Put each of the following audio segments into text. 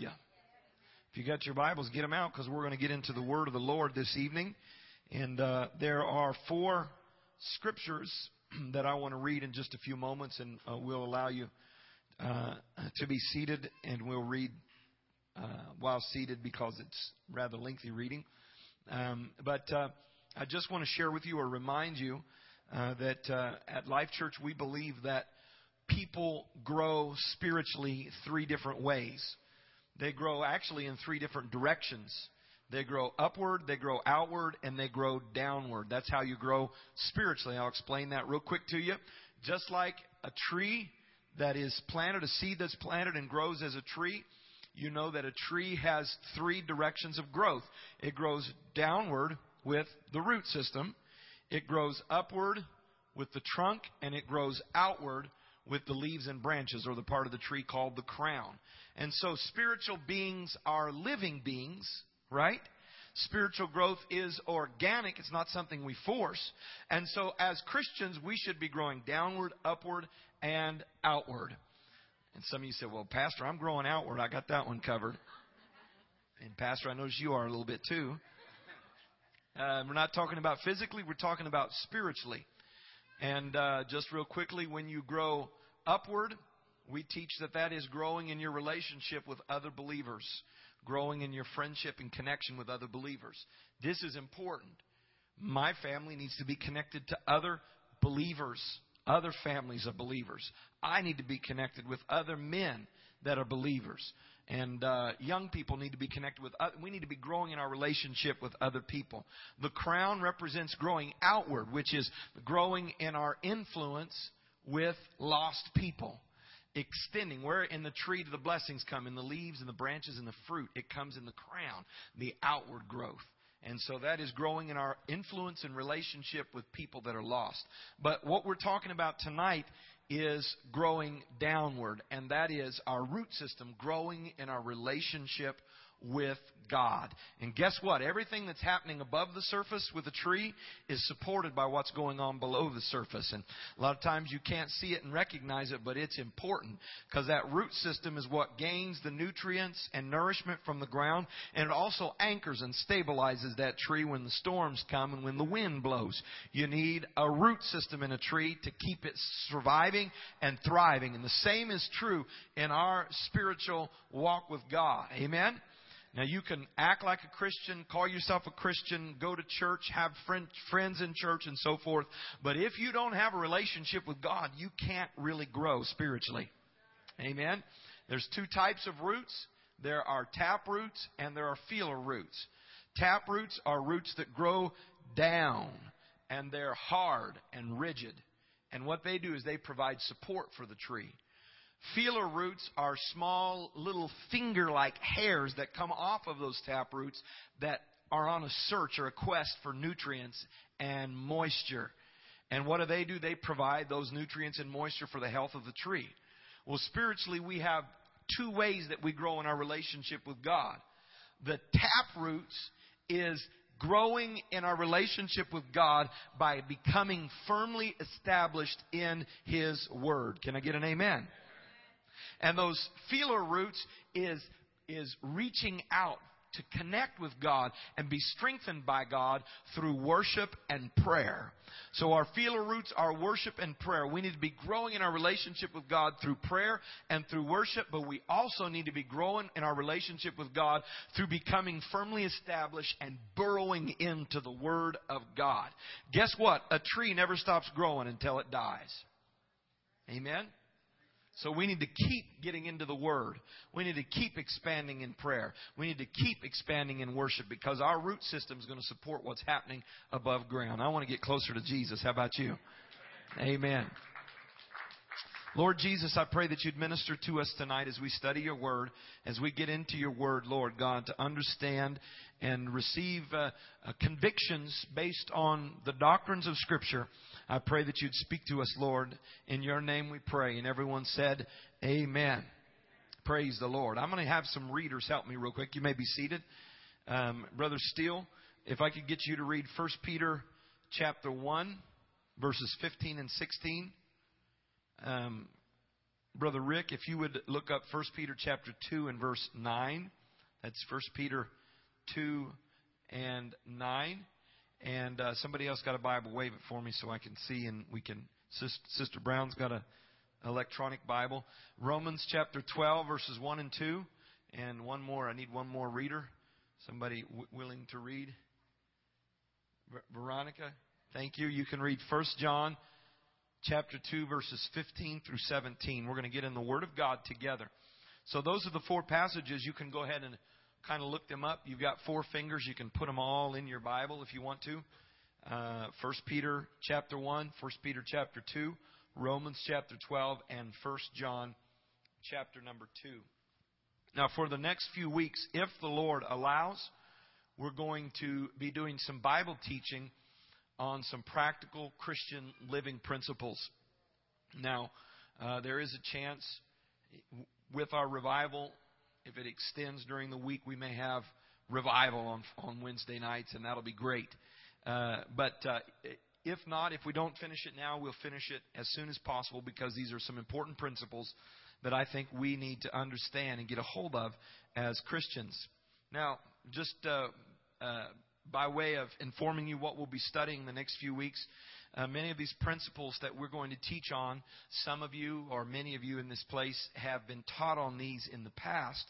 you. If you got your Bibles, get them out because we're going to get into the Word of the Lord this evening. And uh, there are four scriptures that I want to read in just a few moments, and uh, we'll allow you uh, to be seated, and we'll read uh, while seated because it's rather lengthy reading. Um, but uh, I just want to share with you or remind you uh, that at Life Church we believe that people grow spiritually three different ways. They grow actually in three different directions. They grow upward, they grow outward, and they grow downward. That's how you grow spiritually. I'll explain that real quick to you. Just like a tree that is planted, a seed that's planted and grows as a tree, you know that a tree has three directions of growth. It grows downward with the root system, it grows upward with the trunk, and it grows outward with the leaves and branches, or the part of the tree called the crown. And so spiritual beings are living beings, right? Spiritual growth is organic. It's not something we force. And so as Christians, we should be growing downward, upward, and outward. And some of you say, well, Pastor, I'm growing outward. I got that one covered. And Pastor, I notice you are a little bit too. Uh, we're not talking about physically, we're talking about spiritually. And uh, just real quickly, when you grow upward, we teach that that is growing in your relationship with other believers, growing in your friendship and connection with other believers. This is important. My family needs to be connected to other believers, other families of believers. I need to be connected with other men that are believers. And uh, young people need to be connected with. Other, we need to be growing in our relationship with other people. The crown represents growing outward, which is growing in our influence with lost people. Extending where in the tree do the blessings come in the leaves and the branches and the fruit. It comes in the crown, the outward growth. And so that is growing in our influence and relationship with people that are lost. But what we're talking about tonight is growing downward, and that is our root system growing in our relationship with God. And guess what? Everything that's happening above the surface with a tree is supported by what's going on below the surface. And a lot of times you can't see it and recognize it, but it's important because that root system is what gains the nutrients and nourishment from the ground. And it also anchors and stabilizes that tree when the storms come and when the wind blows. You need a root system in a tree to keep it surviving and thriving. And the same is true in our spiritual walk with God. Amen? Now you can act like a Christian, call yourself a Christian, go to church, have friend, friends in church and so forth. But if you don't have a relationship with God, you can't really grow spiritually. Amen. There's two types of roots. There are tap roots and there are feeler roots. Tap roots are roots that grow down and they're hard and rigid. And what they do is they provide support for the tree. Feeler roots are small little finger-like hairs that come off of those tap roots that are on a search or a quest for nutrients and moisture. And what do they do? They provide those nutrients and moisture for the health of the tree. Well, spiritually, we have two ways that we grow in our relationship with God. The tap roots is growing in our relationship with God by becoming firmly established in His Word. Can I get an amen? And those feeler roots is, is reaching out to connect with God and be strengthened by God through worship and prayer. So our feeler roots are worship and prayer. We need to be growing in our relationship with God through prayer and through worship, but we also need to be growing in our relationship with God through becoming firmly established and burrowing into the Word of God. Guess what? A tree never stops growing until it dies. Amen? So we need to keep getting into the Word. We need to keep expanding in prayer. We need to keep expanding in worship because our root system is going to support what's happening above ground. I want to get closer to Jesus. How about you? Amen. Lord Jesus, I pray that you'd minister to us tonight as we study your word, as we get into your word, Lord God, to understand and receive uh, uh, convictions based on the doctrines of Scripture. I pray that you'd speak to us, Lord. In your name we pray. And everyone said, Amen. Praise the Lord. I'm going to have some readers help me real quick. You may be seated. Um, Brother Steele, if I could get you to read 1 Peter chapter 1, verses 15 and 16. Um, Brother Rick, if you would look up 1 Peter chapter 2 and verse 9. That's 1 Peter 2 and 9. And uh, somebody else got a Bible. Wave it for me so I can see and we can. Sister Brown's got a electronic Bible. Romans chapter 12 verses 1 and 2. And one more. I need one more reader. Somebody w- willing to read. Veronica, thank you. You can read 1 John chapter 2 verses 15 through 17. We're going to get in the Word of God together. So those are the four passages. You can go ahead and kind of look them up. You've got four fingers. You can put them all in your Bible if you want to. Uh, 1 Peter chapter 1, 1 Peter chapter 2, Romans chapter 12, and 1 John chapter number 2. Now, for the next few weeks, if the Lord allows, we're going to be doing some Bible teaching on some practical Christian living principles. Now, uh, there is a chance with our revival, if it extends during the week, we may have revival on on Wednesday nights, and that'll be great. Uh, but uh, if not, if we don't finish it now, we'll finish it as soon as possible because these are some important principles that I think we need to understand and get a hold of as Christians. Now, just uh, uh, by way of informing you what we'll be studying the next few weeks, uh, many of these principles that we're going to teach on, some of you or many of you in this place have been taught on these in the past.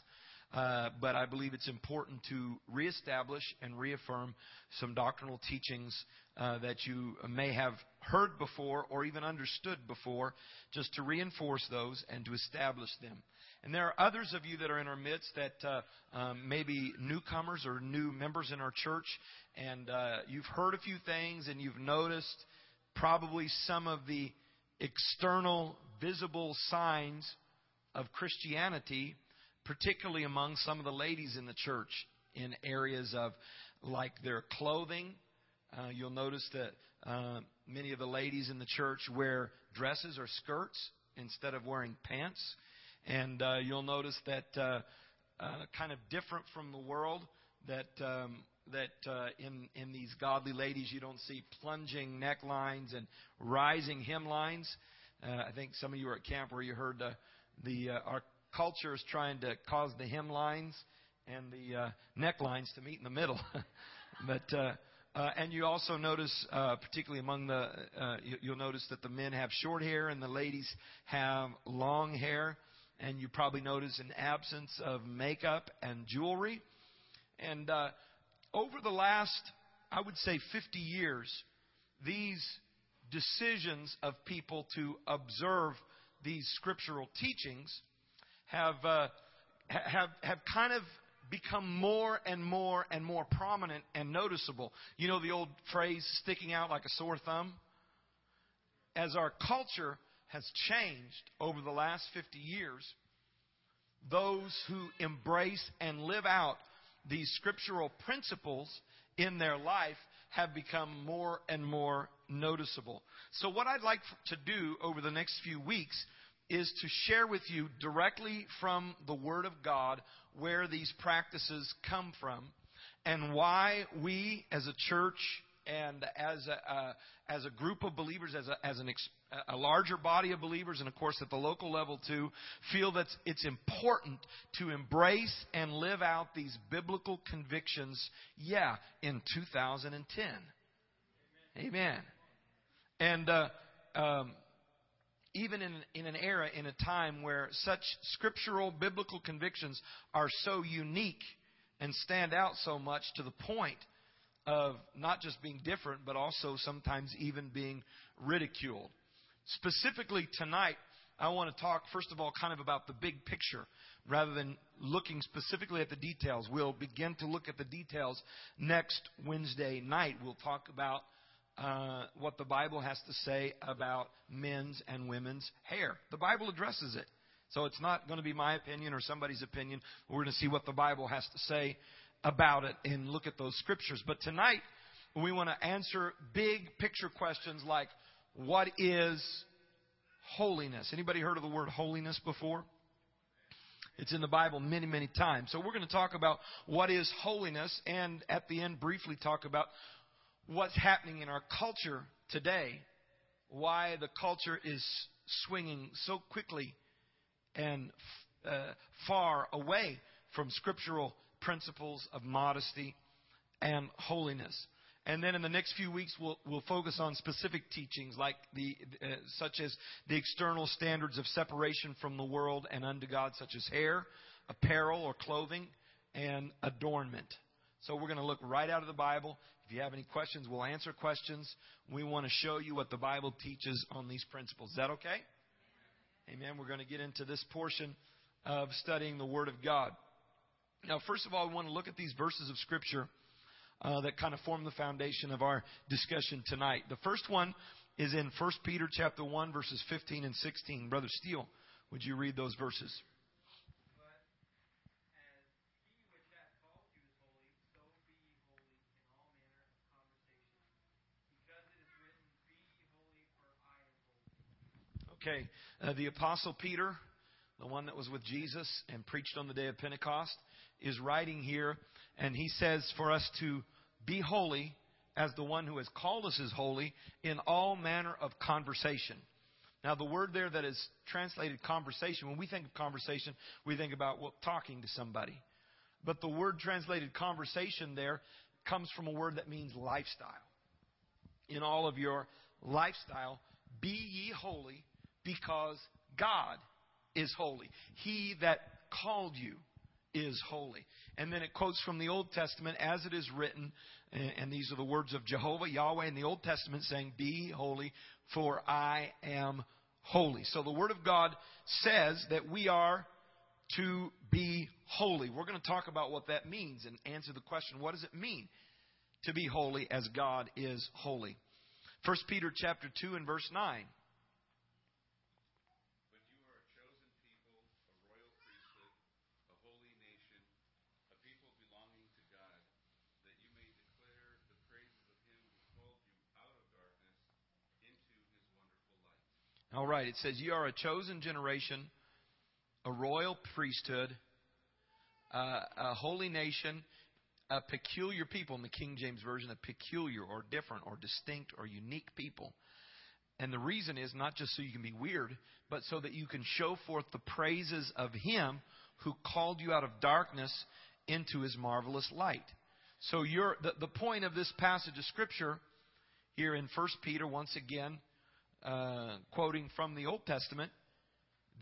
Uh, but I believe it's important to reestablish and reaffirm some doctrinal teachings uh, that you may have heard before or even understood before, just to reinforce those and to establish them. And there are others of you that are in our midst that uh, um, newcomers or new members in our church, and uh, you've heard a few things and you've noticed probably some of the external, visible signs of Christianity, particularly among some of the ladies in the church in areas of like their clothing. Uh, you'll notice that uh, many of the ladies in the church wear dresses or skirts instead of wearing pants. And uh, you'll notice that uh, uh, kind of different from the world that um, that uh, in in these godly ladies you don't see plunging necklines and rising hemlines. Uh, I think some of you were at camp where you heard the the uh, our culture is trying to cause the hemlines and the uh, necklines to meet in the middle, but. Uh, uh, and you also notice, uh, particularly among the, uh, you, you'll notice that the men have short hair and the ladies have long hair. And you probably notice an absence of makeup and jewelry. And uh, over the last, I would say, 50 years, these decisions of people to observe these scriptural teachings have uh, have have kind of become more and more and more prominent and noticeable. You know the old phrase sticking out like a sore thumb? As our culture has changed over the last 50 years, those who embrace and live out these scriptural principles in their life have become more and more noticeable. So, what I'd like to do over the next few weeks is to share with you directly from the Word of God where these practices come from and why we as a church and as a, uh, as a group of believers, as, a, as an ex, a larger body of believers, and of course at the local level too, feel that it's important to embrace and live out these biblical convictions, yeah, in 2010. Amen. Amen. And uh, um, even in, in an era, in a time where such scriptural biblical convictions are so unique and stand out so much to the point of not just being different, but also sometimes even being ridiculed. Specifically tonight, I want to talk, first of all, kind of about the big picture rather than looking specifically at the details. We'll begin to look at the details next Wednesday night. We'll talk about uh, what the Bible has to say about men's and women's hair. The Bible addresses it. So it's not going to be my opinion or somebody's opinion. We're going to see what the Bible has to say about it and look at those scriptures. But tonight, we want to answer big picture questions like what is holiness? Anybody heard of the word holiness before? It's in the Bible many, many times. So we're going to talk about what is holiness and at the end briefly talk about what's happening in our culture today, why the culture is swinging so quickly and uh, far away from scriptural principles of modesty and holiness. And then in the next few weeks, we'll, we'll focus on specific teachings like the, uh, such as the external standards of separation from the world and unto God, such as hair, apparel or clothing, and adornment. So we're going to look right out of the Bible. If you have any questions, we'll answer questions. We want to show you what the Bible teaches on these principles. Is that okay? Amen. We're going to get into this portion of studying the Word of God. Now, first of all, we want to look at these verses of Scripture uh, that kind of form the foundation of our discussion tonight. The first one is in 1 Peter chapter 1, verses 15 and 16. Brother Steele, would you read those verses? Okay, uh, the Apostle Peter, the one that was with Jesus and preached on the day of Pentecost, is writing here, and he says for us to be holy as the one who has called us is holy in all manner of conversation. Now, the word there that is translated conversation, when we think of conversation, we think about well, talking to somebody. But the word translated conversation there comes from a word that means lifestyle. In all of your lifestyle, be ye holy because God is holy. He that called you is holy. And then it quotes from the Old Testament as it is written, eh, and these are the words of Jehovah, Yahweh in the Old Testament saying, Be holy, for I am holy. So the Word of God says that we are to be holy. We're going to talk about what that means and answer the question, what does it mean to be holy as God is holy? 1 Peter chapter 2 and verse 9. All right, it says, You are a chosen generation, a royal priesthood, uh, a holy nation, a peculiar people in the King James Version, a peculiar or different or distinct or unique people. And the reason is not just so you can be weird, but so that you can show forth the praises of Him who called you out of darkness into His marvelous light. So the, the point of this passage of Scripture here in 1 Peter, once again, uh, quoting from the Old Testament,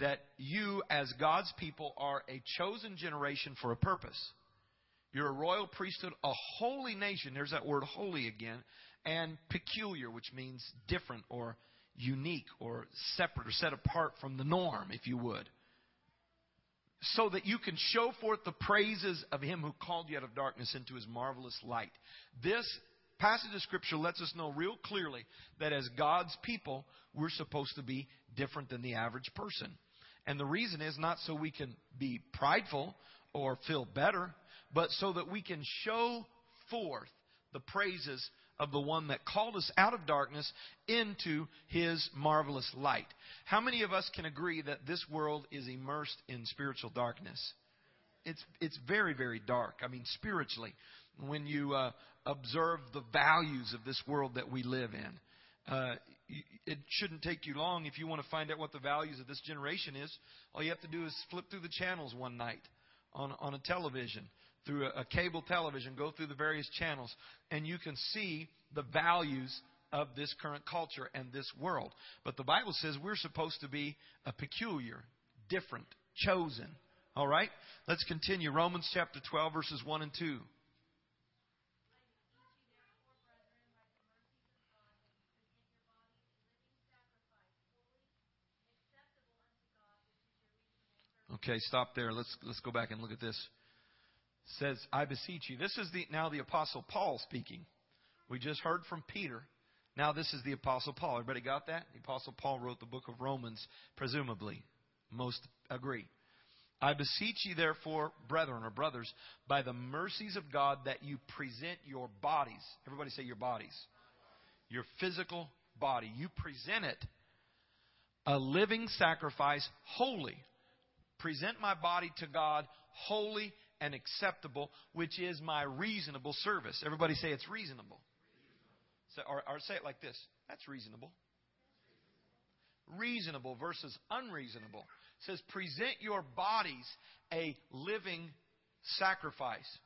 that you, as God's people, are a chosen generation for a purpose. You're a royal priesthood, a holy nation. There's that word holy again. And peculiar, which means different or unique or separate or set apart from the norm, if you would. So that you can show forth the praises of Him who called you out of darkness into His marvelous light. This passage of Scripture lets us know real clearly that as God's people, we're supposed to be different than the average person. And the reason is not so we can be prideful or feel better, but so that we can show forth the praises of the one that called us out of darkness into his marvelous light. How many of us can agree that this world is immersed in spiritual darkness? It's, it's very, very dark. I mean, spiritually. When you uh, observe the values of this world that we live in. Uh, it shouldn't take you long if you want to find out what the values of this generation is. All you have to do is flip through the channels one night on, on a television, through a, a cable television, go through the various channels, and you can see the values of this current culture and this world. But the Bible says we're supposed to be a peculiar, different, chosen. All right? Let's continue. Romans chapter 12, verses 1 and 2. Okay, stop there. Let's let's go back and look at this. It says, "I beseech you." This is the now the apostle Paul speaking. We just heard from Peter. Now this is the apostle Paul. Everybody got that? The apostle Paul wrote the book of Romans, presumably. Most agree. I beseech you, therefore, brethren or brothers, by the mercies of God, that you present your bodies. Everybody say your bodies. Your physical body. You present it a living sacrifice, holy, present my body to God holy and acceptable, which is my reasonable service. Everybody say it's reasonable. So, or, or say it like this that's reasonable. Reasonable versus unreasonable. It says, present your bodies a living sacrifice.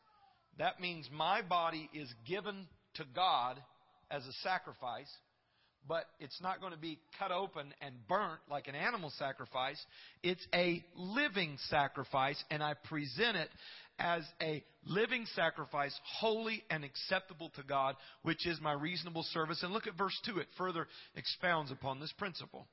That means my body is given to God as a sacrifice, but it's not going to be cut open and burnt like an animal sacrifice. It's a living sacrifice, and I present it as a living sacrifice, holy and acceptable to God, which is my reasonable service. And look at verse 2. It further expounds upon this principle.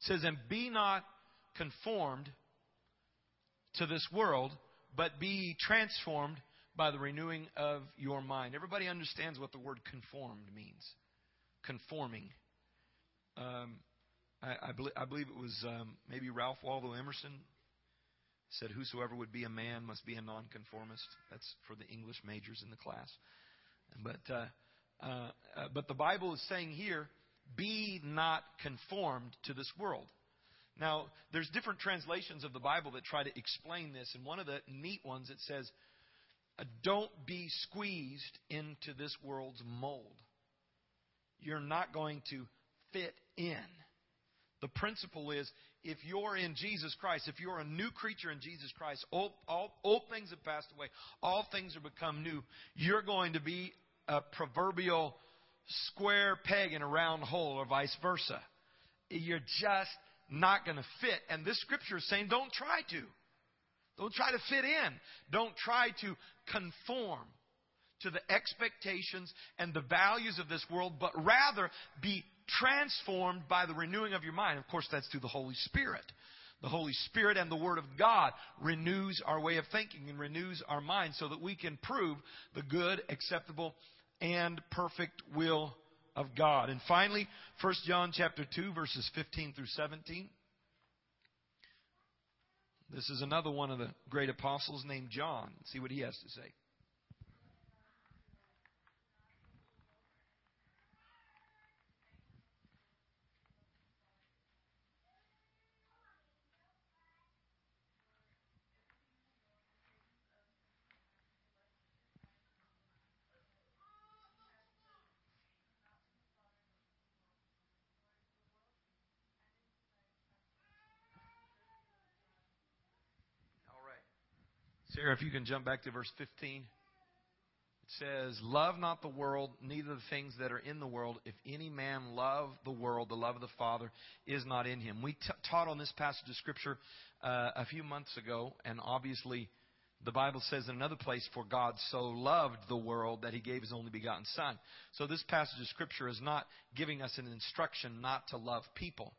It says, and be not conformed to this world, but be transformed by the renewing of your mind. Everybody understands what the word conformed means. Conforming. Um, I, I, believe, I, believe, it was um, maybe Ralph Waldo Emerson said, Whosoever would be a man must be a nonconformist. That's for the English majors in the class. But, uh, uh, uh, but the Bible is saying here, be not conformed to this world. Now, there's different translations of the Bible that try to explain this, and one of the neat ones it says, uh, "Don't be squeezed into this world's mold. You're not going to fit in." The principle is if you're in Jesus Christ, if you're a new creature in Jesus Christ, all, old things have passed away, all things have become new. You're going to be a proverbial square peg in a round hole or vice versa. You're just not going to fit. And this scripture is saying don't try to. Don't try to fit in. Don't try to conform to the expectations and the values of this world, but rather be transformed by the renewing of your mind. Of course, that's through the Holy Spirit. The Holy Spirit and the Word of God renews our way of thinking and renews our mind so that we can prove the good, acceptable, and perfect will of God. And finally, 1 John chapter 2 verses 15 through 17. This is another one of the great apostles named John. see what he has to say. Sarah, if you can jump back to verse 15. It says, Love not the world, neither the things that are in the world. If any man love the world, the love of the Father is not in him. We t- taught on this passage of Scripture uh, a few months ago, and obviously the Bible says in another place, For God so loved the world that he gave his only begotten Son. So this passage of Scripture is not giving us an instruction not to love people.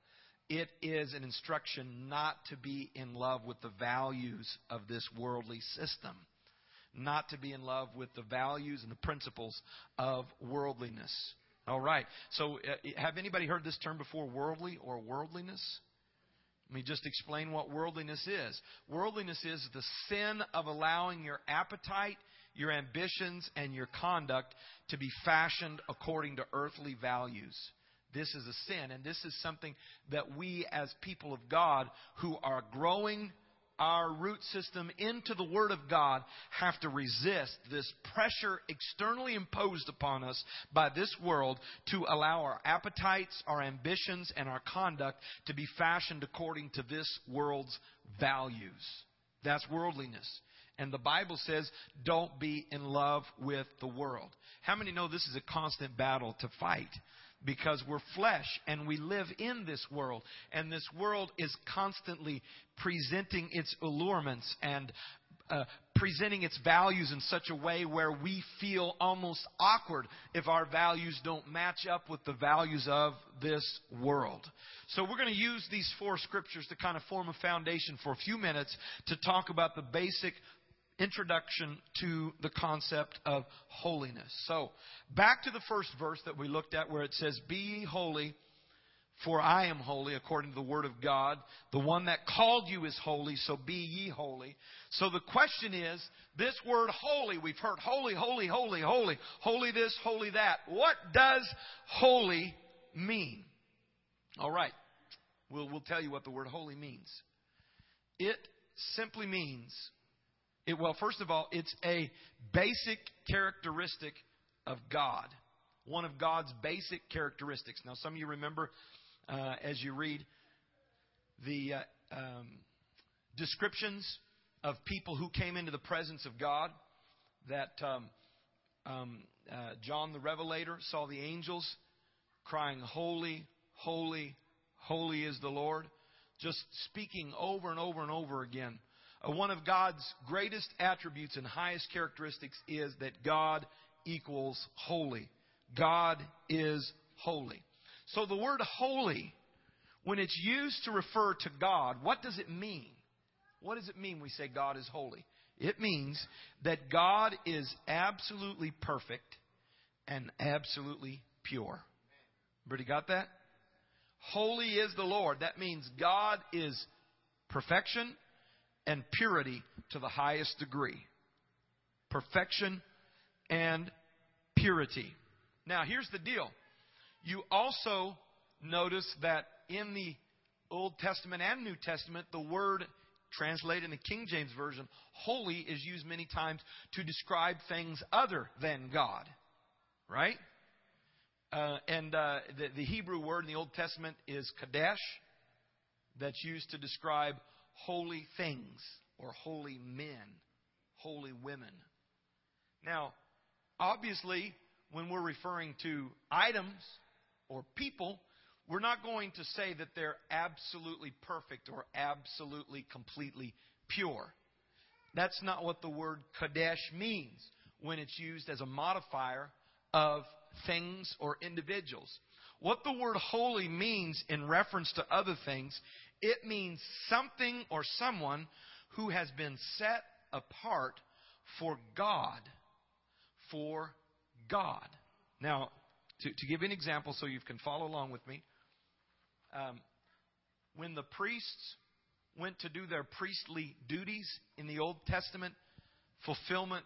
It is an instruction not to be in love with the values of this worldly system, not to be in love with the values and the principles of worldliness. All right. So, uh, have anybody heard this term before, worldly or worldliness? Let me just explain what worldliness is. Worldliness is the sin of allowing your appetite, your ambitions, and your conduct to be fashioned according to earthly values. This is a sin, and this is something that we as people of God who are growing our root system into the Word of God have to resist this pressure externally imposed upon us by this world to allow our appetites, our ambitions, and our conduct to be fashioned according to this world's values. That's worldliness. And the Bible says, don't be in love with the world. How many know this is a constant battle to fight? Because we're flesh and we live in this world. And this world is constantly presenting its allurements and uh, presenting its values in such a way where we feel almost awkward if our values don't match up with the values of this world. So we're going to use these four scriptures to kind of form a foundation for a few minutes to talk about the basic introduction to the concept of holiness. So, back to the first verse that we looked at where it says, Be ye holy, for I am holy, according to the Word of God. The one that called you is holy, so be ye holy. So the question is, this word holy, we've heard holy, holy, holy, holy, holy this, holy that. What does holy mean? All right. We'll, we'll tell you what the word holy means. It simply means It, well, first of all, it's a basic characteristic of God. One of God's basic characteristics. Now, some of you remember uh, as you read the uh, um, descriptions of people who came into the presence of God that um, um, uh, John the Revelator saw the angels crying, Holy, holy, holy is the Lord. Just speaking over and over and over again. Uh, one of God's greatest attributes and highest characteristics is that God equals holy. God is holy. So the word holy, when it's used to refer to God, what does it mean? What does it mean we say God is holy? It means that God is absolutely perfect and absolutely pure. Everybody got that? Holy is the Lord. That means God is perfection and purity to the highest degree. Perfection and purity. Now, here's the deal. You also notice that in the Old Testament and New Testament, the word translated in the King James Version, holy is used many times to describe things other than God. Right? Uh, and uh, the, the Hebrew word in the Old Testament is kadesh, that's used to describe holy things or holy men, holy women. Now, obviously, when we're referring to items or people, we're not going to say that they're absolutely perfect or absolutely completely pure. That's not what the word Kadesh means when it's used as a modifier of things or individuals. What the word holy means in reference to other things, it means something or someone who has been set apart for God. For God. Now, to, to give an example so you can follow along with me, um, when the priests went to do their priestly duties in the Old Testament, fulfillment,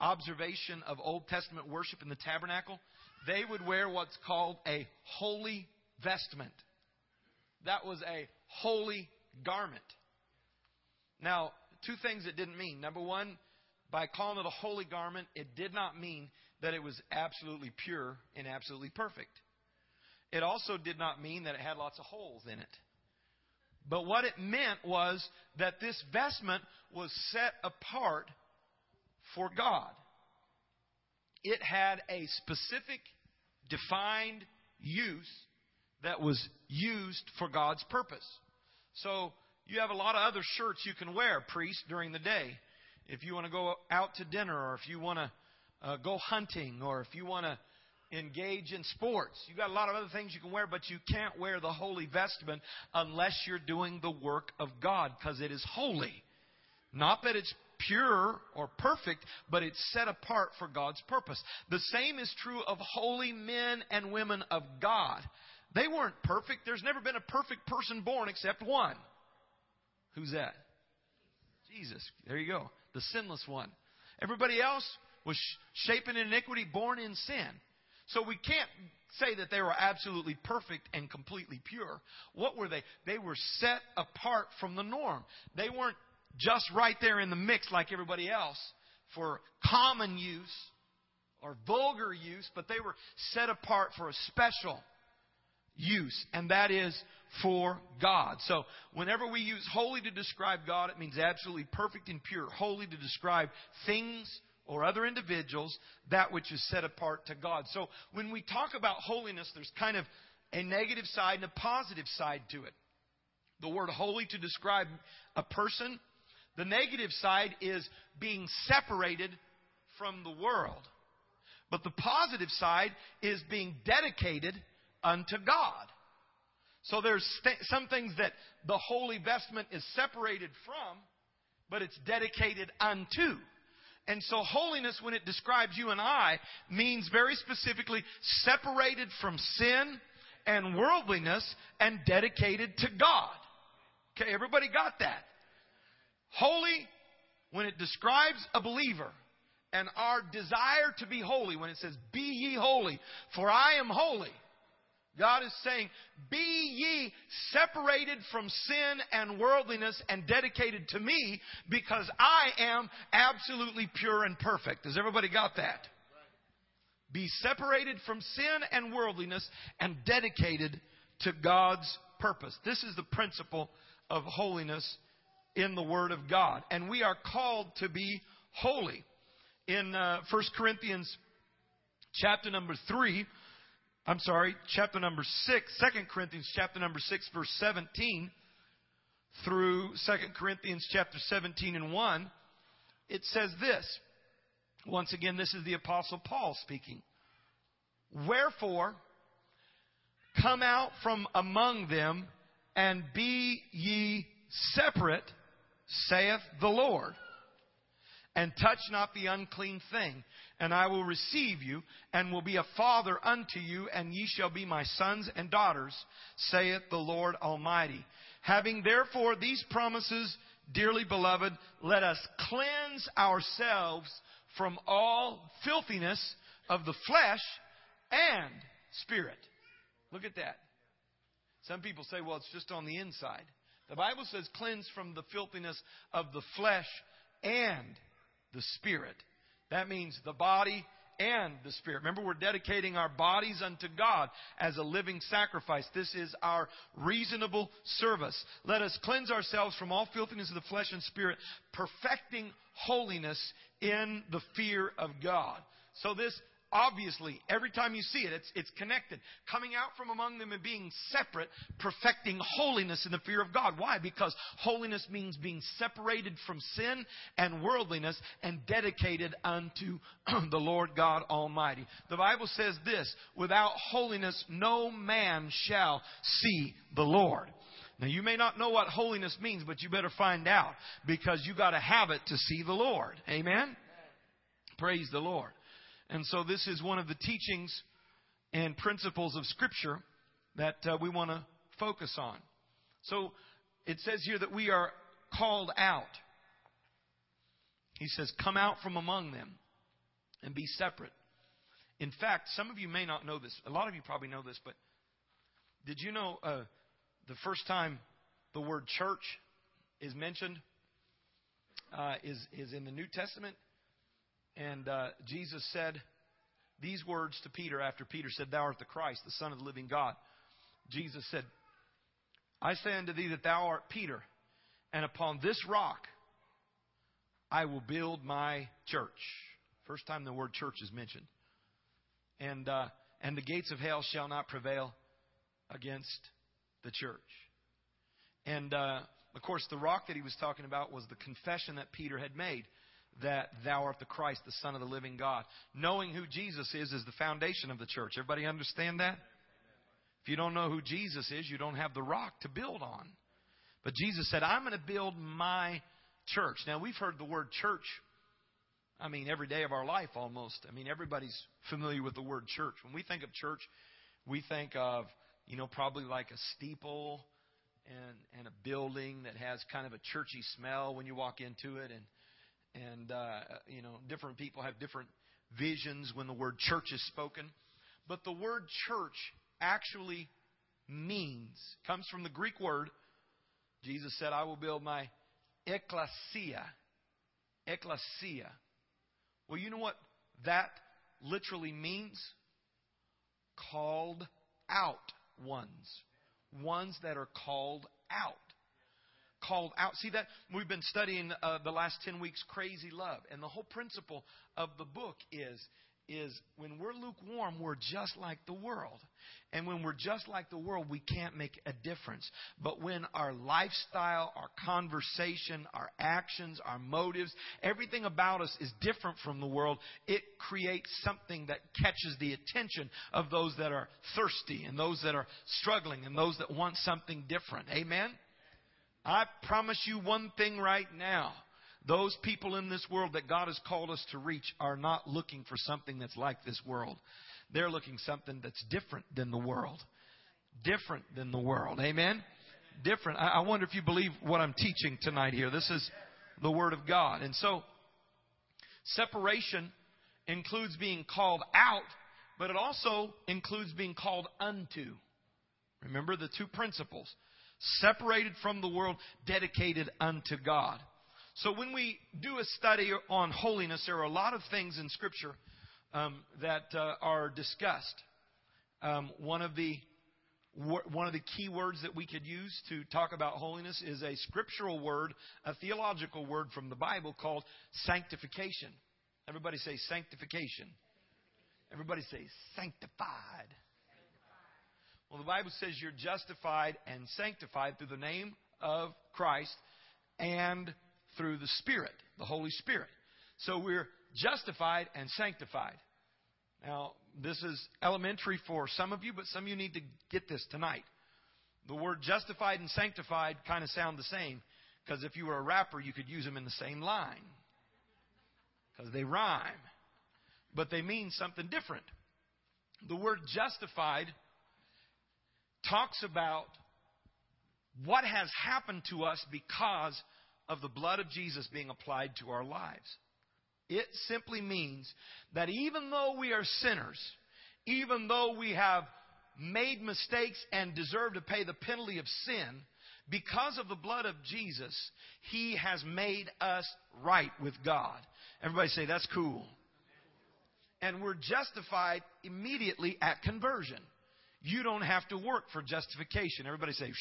observation of Old Testament worship in the tabernacle, they would wear what's called a holy vestment. That was a holy garment. Now, two things it didn't mean. Number one, by calling it a holy garment, it did not mean that it was absolutely pure and absolutely perfect. It also did not mean that it had lots of holes in it. But what it meant was that this vestment was set apart for God. It had a specific, defined use that was used for God's purpose. So, you have a lot of other shirts you can wear, priest, during the day. If you want to go out to dinner, or if you want to uh, go hunting, or if you want to engage in sports. You've got a lot of other things you can wear, but you can't wear the holy vestment unless you're doing the work of God because it is holy. Not that it's pure or perfect, but it's set apart for God's purpose. The same is true of holy men and women of God. They weren't perfect. There's never been a perfect person born except one. Who's that? Jesus. There you go. The sinless one. Everybody else was shapen in iniquity, born in sin. So we can't say that they were absolutely perfect and completely pure. What were they? They were set apart from the norm. They weren't just right there in the mix like everybody else for common use or vulgar use, but they were set apart for a special use, and that is for God. So, whenever we use holy to describe God, it means absolutely perfect and pure. Holy to describe things or other individuals that which is set apart to God. So when we talk about holiness, there's kind of a negative side and a positive side to it. The word holy to describe a person, the negative side is being separated from the world. But the positive side is being dedicated unto God. So there's st- some things that the holy vestment is separated from, but it's dedicated unto. And so holiness, when it describes you and I, means very specifically separated from sin and worldliness and dedicated to God. Okay, everybody got that? Holy, when it describes a believer and our desire to be holy, when it says, Be ye holy, for I am holy. God is saying, Be ye separated from sin and worldliness and dedicated to me because I am absolutely pure and perfect. Has everybody got that? Be separated from sin and worldliness and dedicated to God's purpose. This is the principle of holiness in the Word of God. And we are called to be holy. In uh, 1 Corinthians chapter number 3, I'm sorry, chapter number 6, 2 Corinthians chapter number 6, verse 17 through 2 Corinthians chapter 17 and 1, it says this. Once again, this is the Apostle Paul speaking. Wherefore, come out from among them and be ye separate, saith the Lord. And touch not the unclean thing, and I will receive you, and will be a father unto you, and ye shall be my sons and daughters, saith the Lord Almighty. Having therefore these promises, dearly beloved, let us cleanse ourselves from all filthiness of the flesh and spirit. Look at that. Some people say, well, it's just on the inside. The Bible says cleanse from the filthiness of the flesh and the spirit. That means the body and the spirit. Remember, we're dedicating our bodies unto God as a living sacrifice. This is our reasonable service. Let us cleanse ourselves from all filthiness of the flesh and spirit, perfecting holiness in the fear of God. So this Obviously, every time you see it, it's, it's connected. Coming out from among them and being separate, perfecting holiness in the fear of God. Why? Because holiness means being separated from sin and worldliness and dedicated unto the Lord God Almighty. The Bible says this, without holiness no man shall see the Lord. Now you may not know what holiness means, but you better find out because you gotta have it to see the Lord. Amen? Praise the Lord. And so this is one of the teachings and principles of Scripture that uh, we want to focus on. So it says here that we are called out. He says, Come out from among them and be separate. In fact, some of you may not know this. A lot of you probably know this, but did you know uh, the first time the word church is mentioned uh, is, is in the New Testament? And uh, Jesus said these words to Peter after Peter said, Thou art the Christ, the Son of the living God. Jesus said, I say unto thee that thou art Peter, and upon this rock I will build my church. First time the word church is mentioned. And, uh, and the gates of hell shall not prevail against the church. And, uh, of course, the rock that he was talking about was the confession that Peter had made that thou art the Christ, the Son of the living God. Knowing who Jesus is is the foundation of the church. Everybody understand that? If you don't know who Jesus is, you don't have the rock to build on. But Jesus said, I'm going to build my church. Now, we've heard the word church, I mean, every day of our life almost. I mean, everybody's familiar with the word church. When we think of church, we think of, you know, probably like a steeple and, and a building that has kind of a churchy smell when you walk into it. And, and uh, you know different people have different visions when the word church is spoken. But the word church actually means comes from the greek word jesus said i will build my ecclesia. Ecclesia. Well you know what that literally means? Called out ones. Ones that are called out called out. See that? We've been studying uh, the last 10 weeks crazy love. And the whole principle of the book is is when we're lukewarm, we're just like the world. And when we're just like the world, we can't make a difference. But when our lifestyle, our conversation, our actions, our motives, everything about us is different from the world, it creates something that catches the attention of those that are thirsty and those that are struggling and those that want something different. Amen? I promise you one thing right now. Those people in this world that God has called us to reach are not looking for something that's like this world. They're looking something that's different than the world. Different than the world. Amen? Different. I, I wonder if you believe what I'm teaching tonight here. This is the Word of God. And so, separation includes being called out, but it also includes being called unto. Remember the two principles separated from the world, dedicated unto God. So when we do a study on holiness, there are a lot of things in Scripture um, that uh, are discussed. Um, one of the one of the key words that we could use to talk about holiness is a scriptural word, a theological word from the Bible called sanctification. Everybody say sanctification. Everybody say sanctified. Well, the Bible says you're justified and sanctified through the name of Christ and through the Spirit, the Holy Spirit. So we're justified and sanctified. Now, this is elementary for some of you, but some of you need to get this tonight. The word justified and sanctified kind of sound the same because if you were a rapper, you could use them in the same line because they rhyme, but they mean something different. The word justified talks about what has happened to us because of the blood of Jesus being applied to our lives. It simply means that even though we are sinners, even though we have made mistakes and deserve to pay the penalty of sin, because of the blood of Jesus, He has made us right with God. Everybody say, that's cool. And we're justified immediately at conversion. You don't have to work for justification. Everybody say,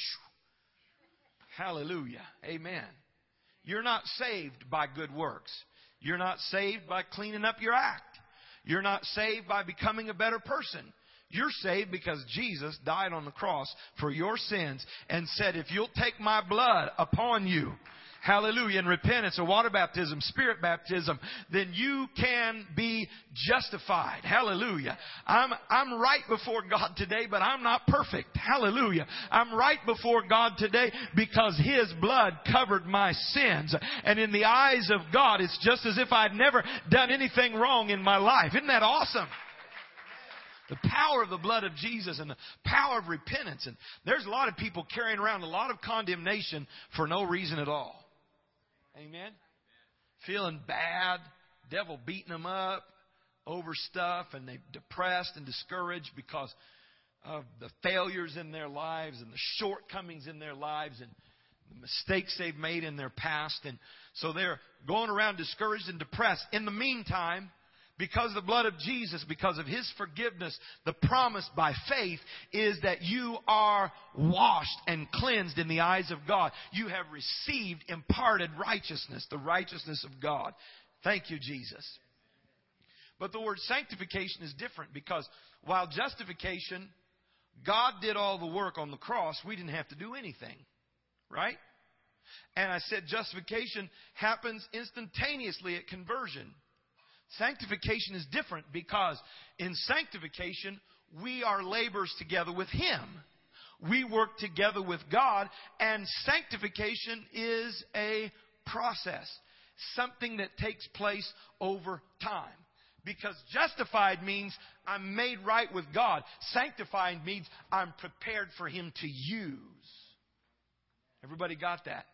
Hallelujah. Amen. You're not saved by good works. You're not saved by cleaning up your act. You're not saved by becoming a better person. You're saved because Jesus died on the cross for your sins and said, if you'll take my blood upon you, hallelujah, in repentance, a water baptism, spirit baptism, then you can be justified. Hallelujah. I'm, I'm right before God today, but I'm not perfect. Hallelujah. I'm right before God today because His blood covered my sins. And in the eyes of God, it's just as if I'd never done anything wrong in my life. Isn't that awesome? The power of the blood of Jesus and the power of repentance. And there's a lot of people carrying around a lot of condemnation for no reason at all. Amen? Feeling bad, devil beating them up over stuff, and they're depressed and discouraged because of the failures in their lives and the shortcomings in their lives and the mistakes they've made in their past. And so they're going around discouraged and depressed. In the meantime, because the blood of Jesus, because of His forgiveness, the promise by faith is that you are washed and cleansed in the eyes of God. You have received imparted righteousness, the righteousness of God. Thank you, Jesus. But the word sanctification is different because while justification, God did all the work on the cross, we didn't have to do anything. Right? And I said justification happens instantaneously at conversion. Sanctification is different because in sanctification, we are laborers together with Him. We work together with God, and sanctification is a process, something that takes place over time. Because justified means I'm made right with God. Sanctified means I'm prepared for Him to use. Everybody got that?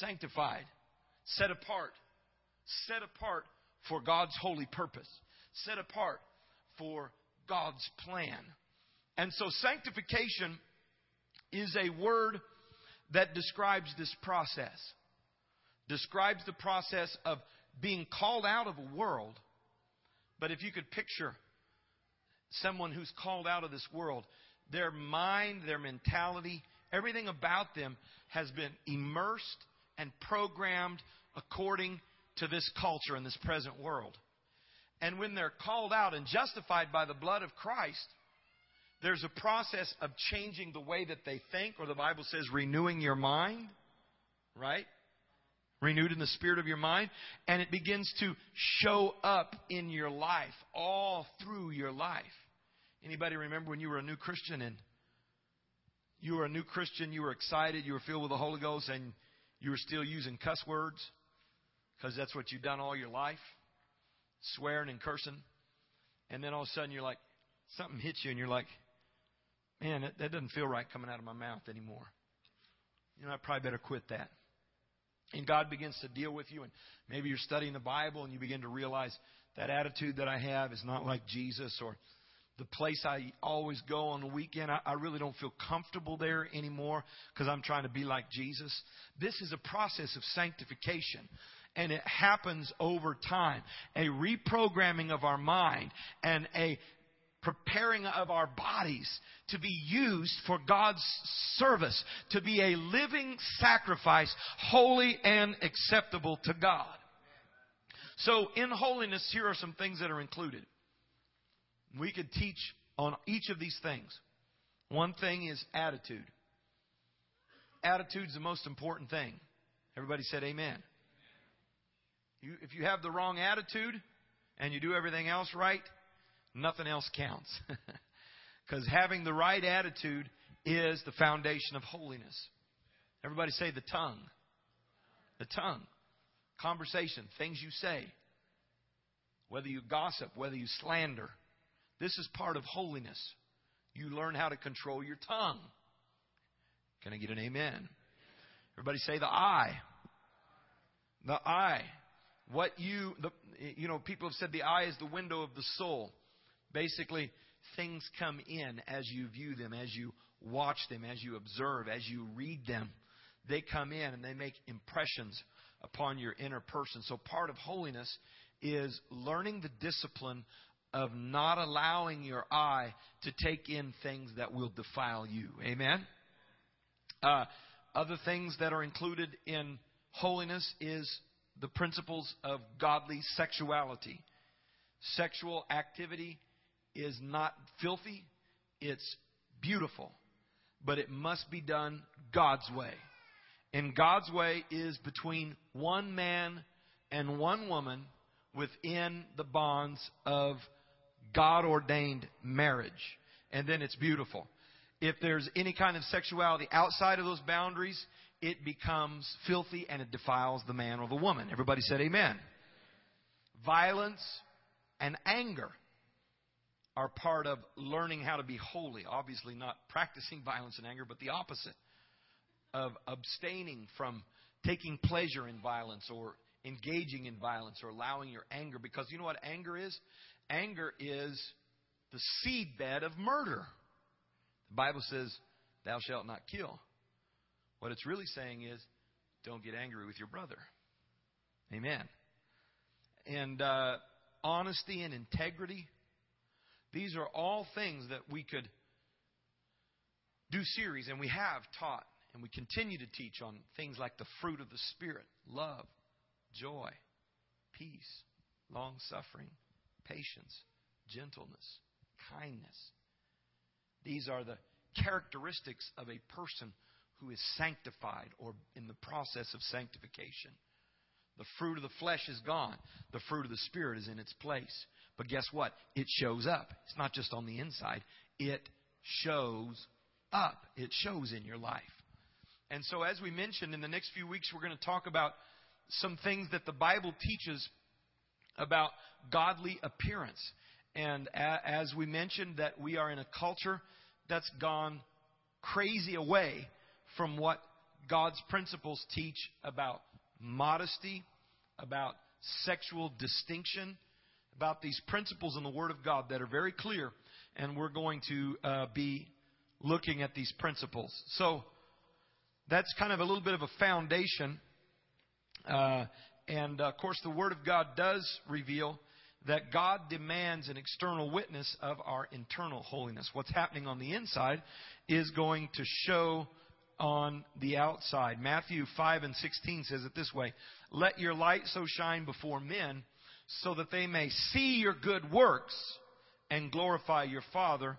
Sanctified, set apart, set apart for God's holy purpose, set apart for God's plan. And so sanctification is a word that describes this process. Describes the process of being called out of a world. But if you could picture someone who's called out of this world, their mind, their mentality, everything about them has been immersed and programmed according to this culture in this present world. And when they're called out and justified by the blood of Christ, there's a process of changing the way that they think, or the Bible says renewing your mind, right? Renewed in the spirit of your mind, and it begins to show up in your life, all through your life. Anybody remember when you were a new Christian and you were a new Christian, you were excited, you were filled with the Holy Ghost, and you were still using cuss words? Because that's what you've done all your life, swearing and cursing. And then all of a sudden you're like, something hits you and you're like, man, that, that doesn't feel right coming out of my mouth anymore. You know, I probably better quit that. And God begins to deal with you, and maybe you're studying the Bible and you begin to realize that attitude that I have is not like Jesus or the place I always go on the weekend, I, I really don't feel comfortable there anymore because I'm trying to be like Jesus. This is a process of sanctification. And it happens over time. A reprogramming of our mind and a preparing of our bodies to be used for God's service, to be a living sacrifice, holy and acceptable to God. So in holiness, here are some things that are included. We could teach on each of these things. One thing is attitude. Attitude is the most important thing. Everybody said amen. You, if you have the wrong attitude and you do everything else right, nothing else counts. Because having the right attitude is the foundation of holiness. Everybody say the tongue. The tongue. Conversation, things you say. Whether you gossip, whether you slander. This is part of holiness. You learn how to control your tongue. Can I get an amen? Everybody say the eye. The eye. What you, the, you know, people have said the eye is the window of the soul. Basically, things come in as you view them, as you watch them, as you observe, as you read them. They come in and they make impressions upon your inner person. So part of holiness is learning the discipline of not allowing your eye to take in things that will defile you. Amen? Uh, other things that are included in holiness is the principles of godly sexuality. Sexual activity is not filthy, it's beautiful, but it must be done God's way. And God's way is between one man and one woman within the bonds of God ordained marriage. And then it's beautiful. If there's any kind of sexuality outside of those boundaries, it becomes filthy and it defiles the man or the woman. Everybody said amen. Violence and anger are part of learning how to be holy. Obviously, not practicing violence and anger, but the opposite of abstaining from taking pleasure in violence or engaging in violence or allowing your anger. Because you know what anger is? Anger is the seedbed of murder. The Bible says, Thou shalt not kill. What it's really saying is, don't get angry with your brother. Amen. And uh, honesty and integrity, these are all things that we could do series, and we have taught, and we continue to teach on things like the fruit of the Spirit love, joy, peace, long suffering, patience, gentleness, kindness. These are the characteristics of a person who is sanctified or in the process of sanctification. The fruit of the flesh is gone. The fruit of the Spirit is in its place. But guess what? It shows up. It's not just on the inside, it shows up. It shows in your life. And so, as we mentioned, in the next few weeks, we're going to talk about some things that the Bible teaches about godly appearance. And as we mentioned, that we are in a culture that's gone crazy away from what God's principles teach about modesty, about sexual distinction, about these principles in the Word of God that are very clear. And we're going to uh, be looking at these principles. So that's kind of a little bit of a foundation. Uh, and of course, the Word of God does reveal that God demands an external witness of our internal holiness. What's happening on the inside is going to show on the outside. Matthew 5 and 16 says it this way Let your light so shine before men so that they may see your good works and glorify your Father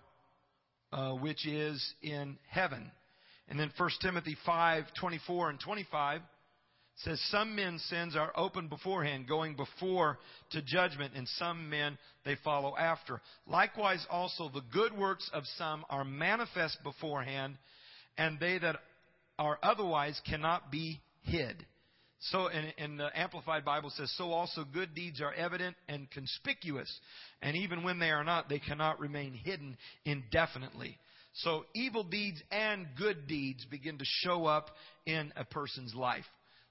uh, which is in heaven. And then 1 Timothy 5 24 and 25 says some men's sins are open beforehand, going before to judgment, and some men they follow after. Likewise, also the good works of some are manifest beforehand, and they that are otherwise cannot be hid. So, in, the Amplified Bible says, so also good deeds are evident and conspicuous, and even when they are not, they cannot remain hidden indefinitely. So, evil deeds and good deeds begin to show up in a person's life.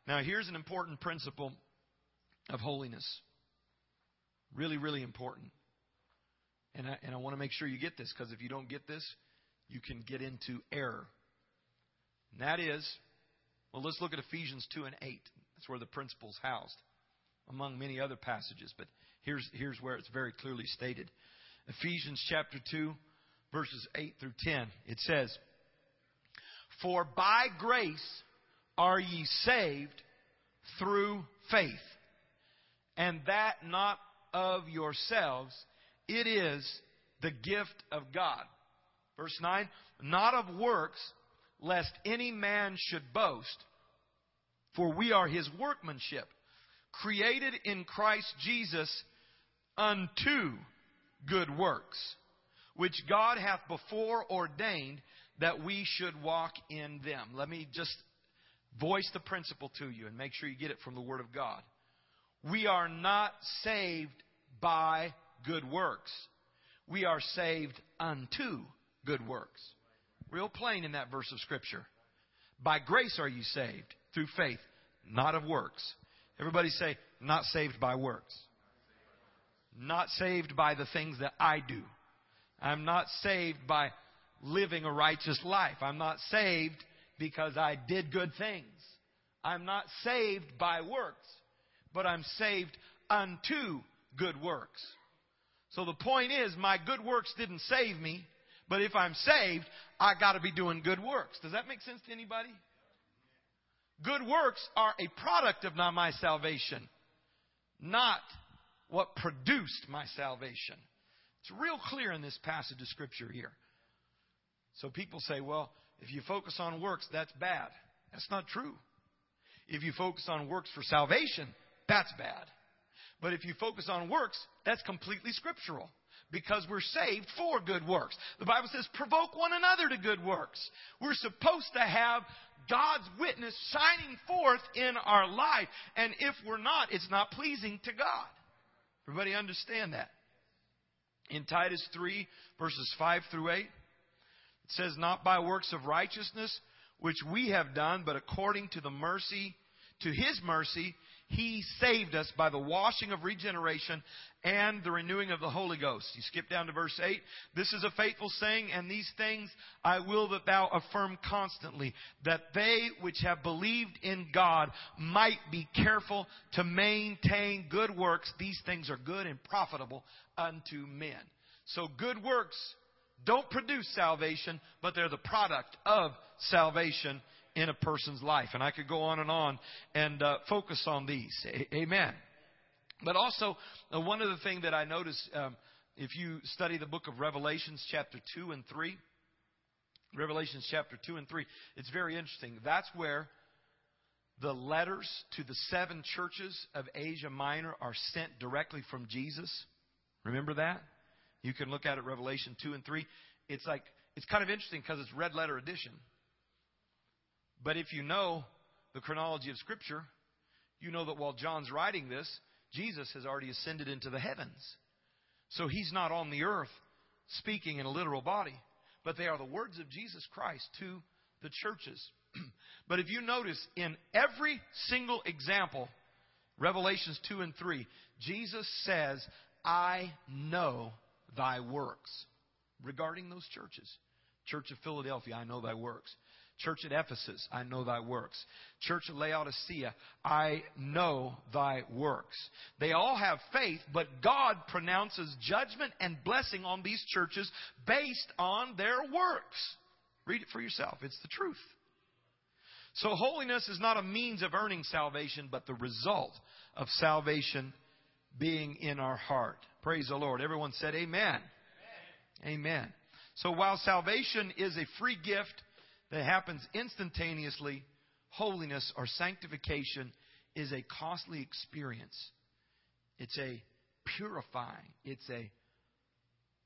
Now, here's an important principle of holiness Really, really important. And I, and I want to make sure you get this because if you don't get this, you can get into error. And that is, well, let's look at Ephesians 2 and 8. That's where the principle's housed, among many other passages. But here's, here's where it's very clearly stated. Ephesians chapter 2, verses 8 through 10. It says, For by grace are ye saved through faith, and that not of yourselves, it is the gift of God. Verse 9, not of works, lest any man should boast, for we are his workmanship, created in Christ Jesus unto good works, which God hath before ordained that we should walk in them. Let me just voice the principle to you and make sure you get it from the Word of God. We are not saved by good works. We are saved unto good works. Real plain in that verse of Scripture. By grace are you saved through faith, not of works. Everybody say, not saved by works. Not saved by the things that I do. I'm not saved by living a righteous life. I'm not saved because I did good things. I'm not saved by works, but I'm saved unto good works. So the point is, my good works didn't save me, but if I'm saved, I gotta be doing good works. Does that make sense to anybody? Good works are a product of not my salvation, not what produced my salvation. It's real clear in this passage of scripture here. So people say, well, if you focus on works, that's bad. That's not true. If you focus on works for salvation, that's bad. But if you focus on works, that's completely scriptural because we're saved for good works. The Bible says, provoke one another to good works. We're supposed to have God's witness shining forth in our life. And if we're not, it's not pleasing to God. Everybody understand that? In Titus 3, verses 5 through 8, it says, Not by works of righteousness which we have done, but according to the mercy, to his mercy, he saved us by the washing of regeneration and the renewing of the Holy Ghost. You skip down to verse 8. This is a faithful saying, and these things I will that thou affirm constantly, that they which have believed in God might be careful to maintain good works. These things are good and profitable unto men. So good works don't produce salvation, but they're the product of salvation in a person's life. And I could go on and on and uh, focus on these. A- amen. But also, uh, one other thing that I notice, um, if you study the book of Revelations, chapter 2 and 3, Revelations chapter 2 and 3, it's very interesting. That's where the letters to the seven churches of Asia Minor are sent directly from Jesus. Remember that? You can look at it, Revelation 2 and 3. It's like, it's kind of interesting because it's red letter edition. But if you know the chronology of Scripture, you know that while John's writing this, Jesus has already ascended into the heavens. So he's not on the earth speaking in a literal body, but they are the words of Jesus Christ to the churches. but if you notice, in every single example, Revelations 2 and 3, Jesus says, I know thy works regarding those churches. Church of Philadelphia, I know thy works. Church at Ephesus, I know thy works. Church at Laodicea, I know thy works. They all have faith, but God pronounces judgment and blessing on these churches based on their works. Read it for yourself. It's the truth. So holiness is not a means of earning salvation, but the result of salvation being in our heart. Praise the Lord. Everyone said amen. Amen. amen. So while salvation is a free gift, that happens instantaneously, holiness or sanctification is a costly experience. It's a purifying, it's a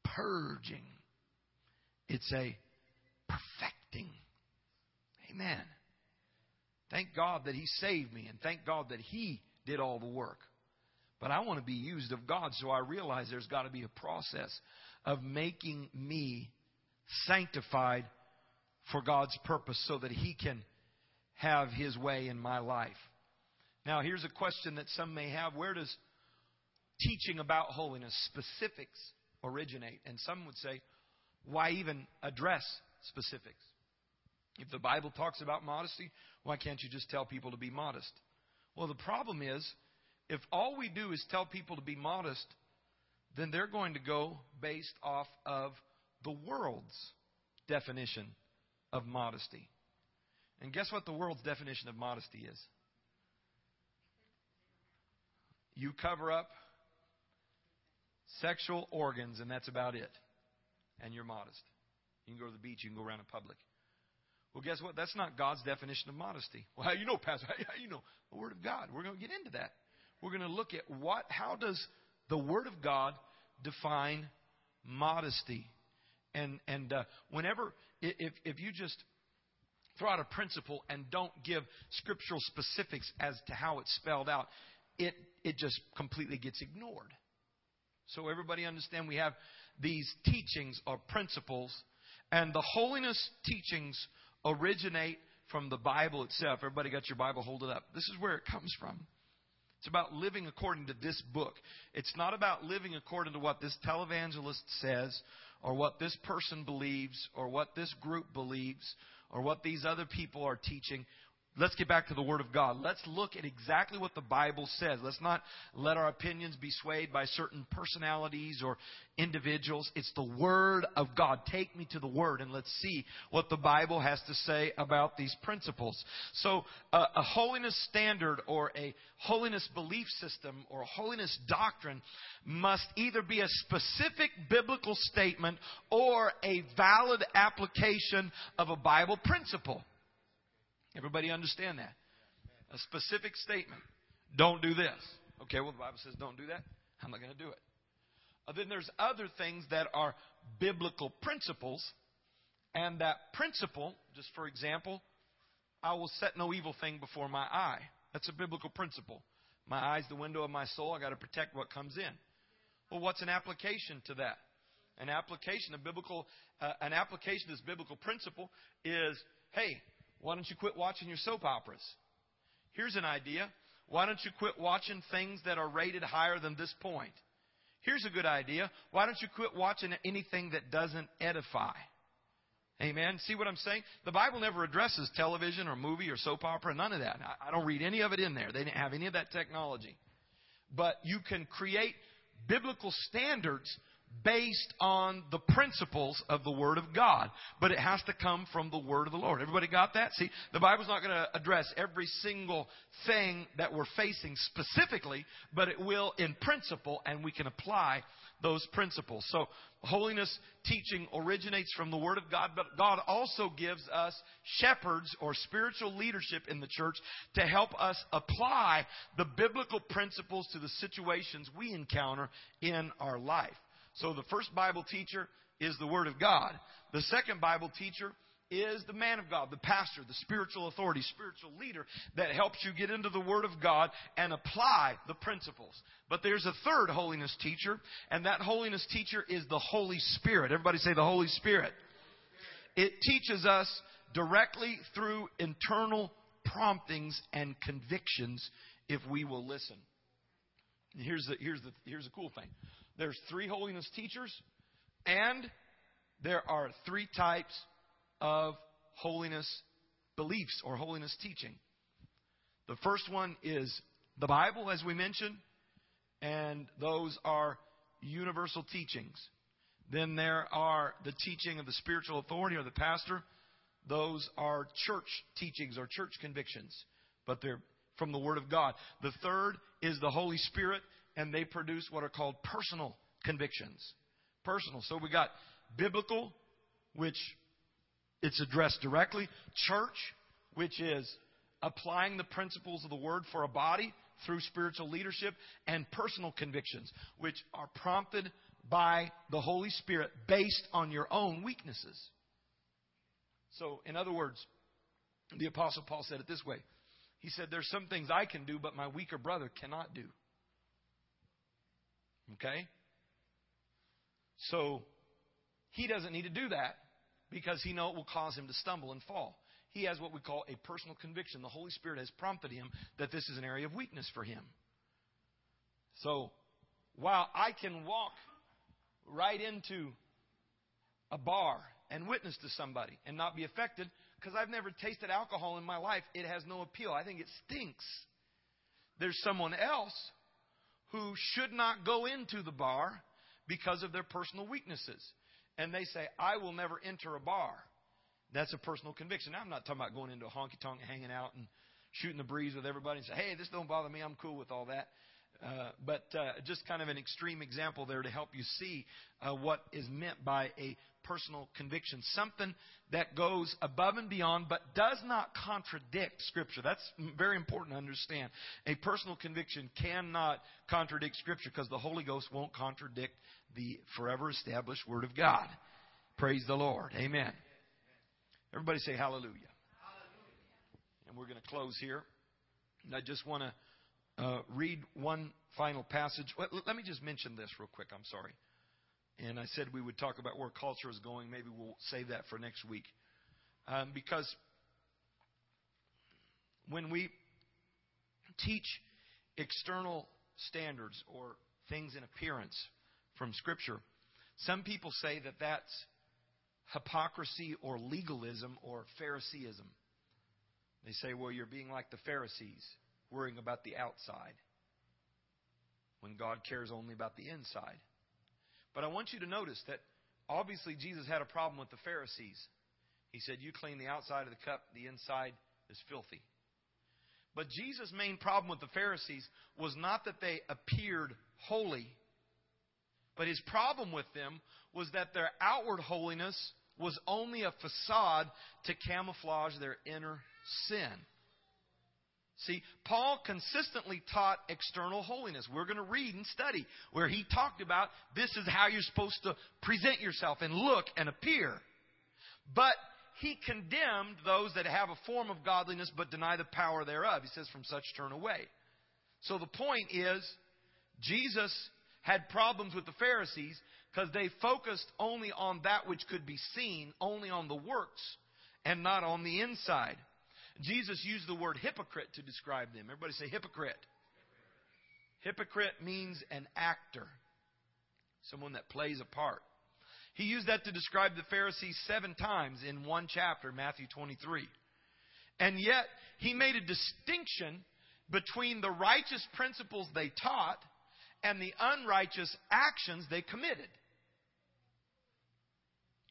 purging, it's a perfecting. Amen. Thank God that He saved me, and thank God that He did all the work. But I want to be used of God, so I realize there's got to be a process of making me sanctified for God's purpose so that He can have His way in my life. Now, here's a question that some may have Where does teaching about holiness, specifics originate. And some would say, why even address specifics? If the Bible talks about modesty, why can't you just tell people to be modest? Well, the problem is, if all we do is tell people to be modest, then they're going to go based off of the world's definition of modesty. And guess what the world's definition of modesty is? You cover up sexual organs, and that's about it. And you're modest. You can go to the beach, you can go around in public. Well, guess what? That's not God's definition of modesty. Well, how you know, Pastor? How you know? The Word of God. We're going to get into that. We're going to look at what, how does the Word of God define modesty? And and uh, whenever, if if you just throw out a principle and don't give scriptural specifics as to how it's spelled out, it it just completely gets ignored. So everybody understand we have these teachings or principles, and the holiness teachings originate from the Bible itself. Everybody got your Bible? Hold it up. This is where it comes from. It's about living according to this book. It's not about living according to what this televangelist says or what this person believes or what this group believes or what these other people are teaching. Let's get back to the Word of God. Let's look at exactly what the Bible says. Let's not let our opinions be swayed by certain personalities or individuals. It's the Word of God. Take me to the Word and let's see what the Bible has to say about these principles. So, uh, a holiness standard or a holiness belief system or a holiness doctrine must either be a specific biblical statement or a valid application of a Bible principle. Everybody understand that? A specific statement. Don't do this. Okay, well, the Bible says don't do that. I'm not going to do it. Uh, then there's other things that are biblical principles. And that principle, just for example, I will set no evil thing before my eye. That's a biblical principle. My eye's the window of my soul. I got to protect what comes in. Well, what's an application to that? An application, a biblical, uh, an application to this biblical principle is, hey, why don't you quit watching your soap operas? Here's an idea. Why don't you quit watching things that are rated higher than this point? Here's a good idea. Why don't you quit watching anything that doesn't edify? Amen. See what I'm saying? The Bible never addresses television or movie or soap opera, none of that. I don't read any of it in there. They didn't have any of that technology. But you can create biblical standards based on the principles of the Word of God. But it has to come from the Word of the Lord. Everybody got that? See, the Bible's not going to address every single thing that we're facing specifically, but it will in principle, and we can apply those principles. So, holiness teaching originates from the Word of God, but God also gives us shepherds or spiritual leadership in the church to help us apply the biblical principles to the situations we encounter in our life. So the first Bible teacher is the Word of God. The second Bible teacher is the man of God, the pastor, the spiritual authority, spiritual leader that helps you get into the Word of God and apply the principles. But there's a third holiness teacher, and that holiness teacher is the Holy Spirit. Everybody say the Holy Spirit. It teaches us directly through internal promptings and convictions if we will listen. Here's the, here's the, here's the cool thing. There's three holiness teachers, and there are three types of holiness beliefs or holiness teaching. The first one is the Bible, as we mentioned, and those are universal teachings. Then there are the teaching of the spiritual authority or the pastor. Those are church teachings or church convictions, but they're from the Word of God. The third is the Holy Spirit, and they produce what are called personal convictions. Personal. So we got biblical, which it's addressed directly, church, which is applying the principles of the word for a body through spiritual leadership, and personal convictions, which are prompted by the Holy Spirit based on your own weaknesses. So, in other words, the Apostle Paul said it this way He said, There's some things I can do, but my weaker brother cannot do. Okay? So he doesn't need to do that because he knows it will cause him to stumble and fall. He has what we call a personal conviction. The Holy Spirit has prompted him that this is an area of weakness for him. So while I can walk right into a bar and witness to somebody and not be affected because I've never tasted alcohol in my life. It has no appeal. I think it stinks. There's someone else who should not go into the bar because of their personal weaknesses. And they say, I will never enter a bar. That's a personal conviction. Now, I'm not talking about going into a honky tonk, and hanging out, and shooting the breeze with everybody and say, hey, this don't bother me. I'm cool with all that. Uh, but uh, just kind of an extreme example there to help you see uh, what is meant by a personal conviction. Something that goes above and beyond, but does not contradict Scripture. That's very important to understand. A personal conviction cannot contradict Scripture because the Holy Ghost won't contradict the forever established Word of God. Praise the Lord. Amen. Everybody say hallelujah. hallelujah. And we're going to close here. And I just want to uh, read one final passage. Let, let me just mention this real quick. I'm sorry. And I said we would talk about where culture is going. Maybe we'll save that for next week. Um, because when we teach external standards or things in appearance from Scripture, some people say that that's hypocrisy or legalism or Phariseeism. They say, well, you're being like the Pharisees worrying about the outside when God cares only about the inside. But I want you to notice that obviously Jesus had a problem with the Pharisees. He said, You clean the outside of the cup, the inside is filthy. But Jesus' main problem with the Pharisees was not that they appeared holy, but his problem with them was that their outward holiness was only a facade to camouflage their inner sin. See, Paul consistently taught external holiness. We're going to read and study where he talked about this is how you're supposed to present yourself and look and appear. But he condemned those that have a form of godliness but deny the power thereof. He says, from such turn away. So the point is, Jesus had problems with the Pharisees because they focused only on that which could be seen, only on the works, and not on the inside. Jesus used the word hypocrite to describe them. Everybody say hypocrite. Hypocrite means an actor, someone that plays a part. He used that to describe the Pharisees seven times in one chapter, Matthew 23. And yet, he made a distinction between the righteous principles they taught and the unrighteous actions they committed.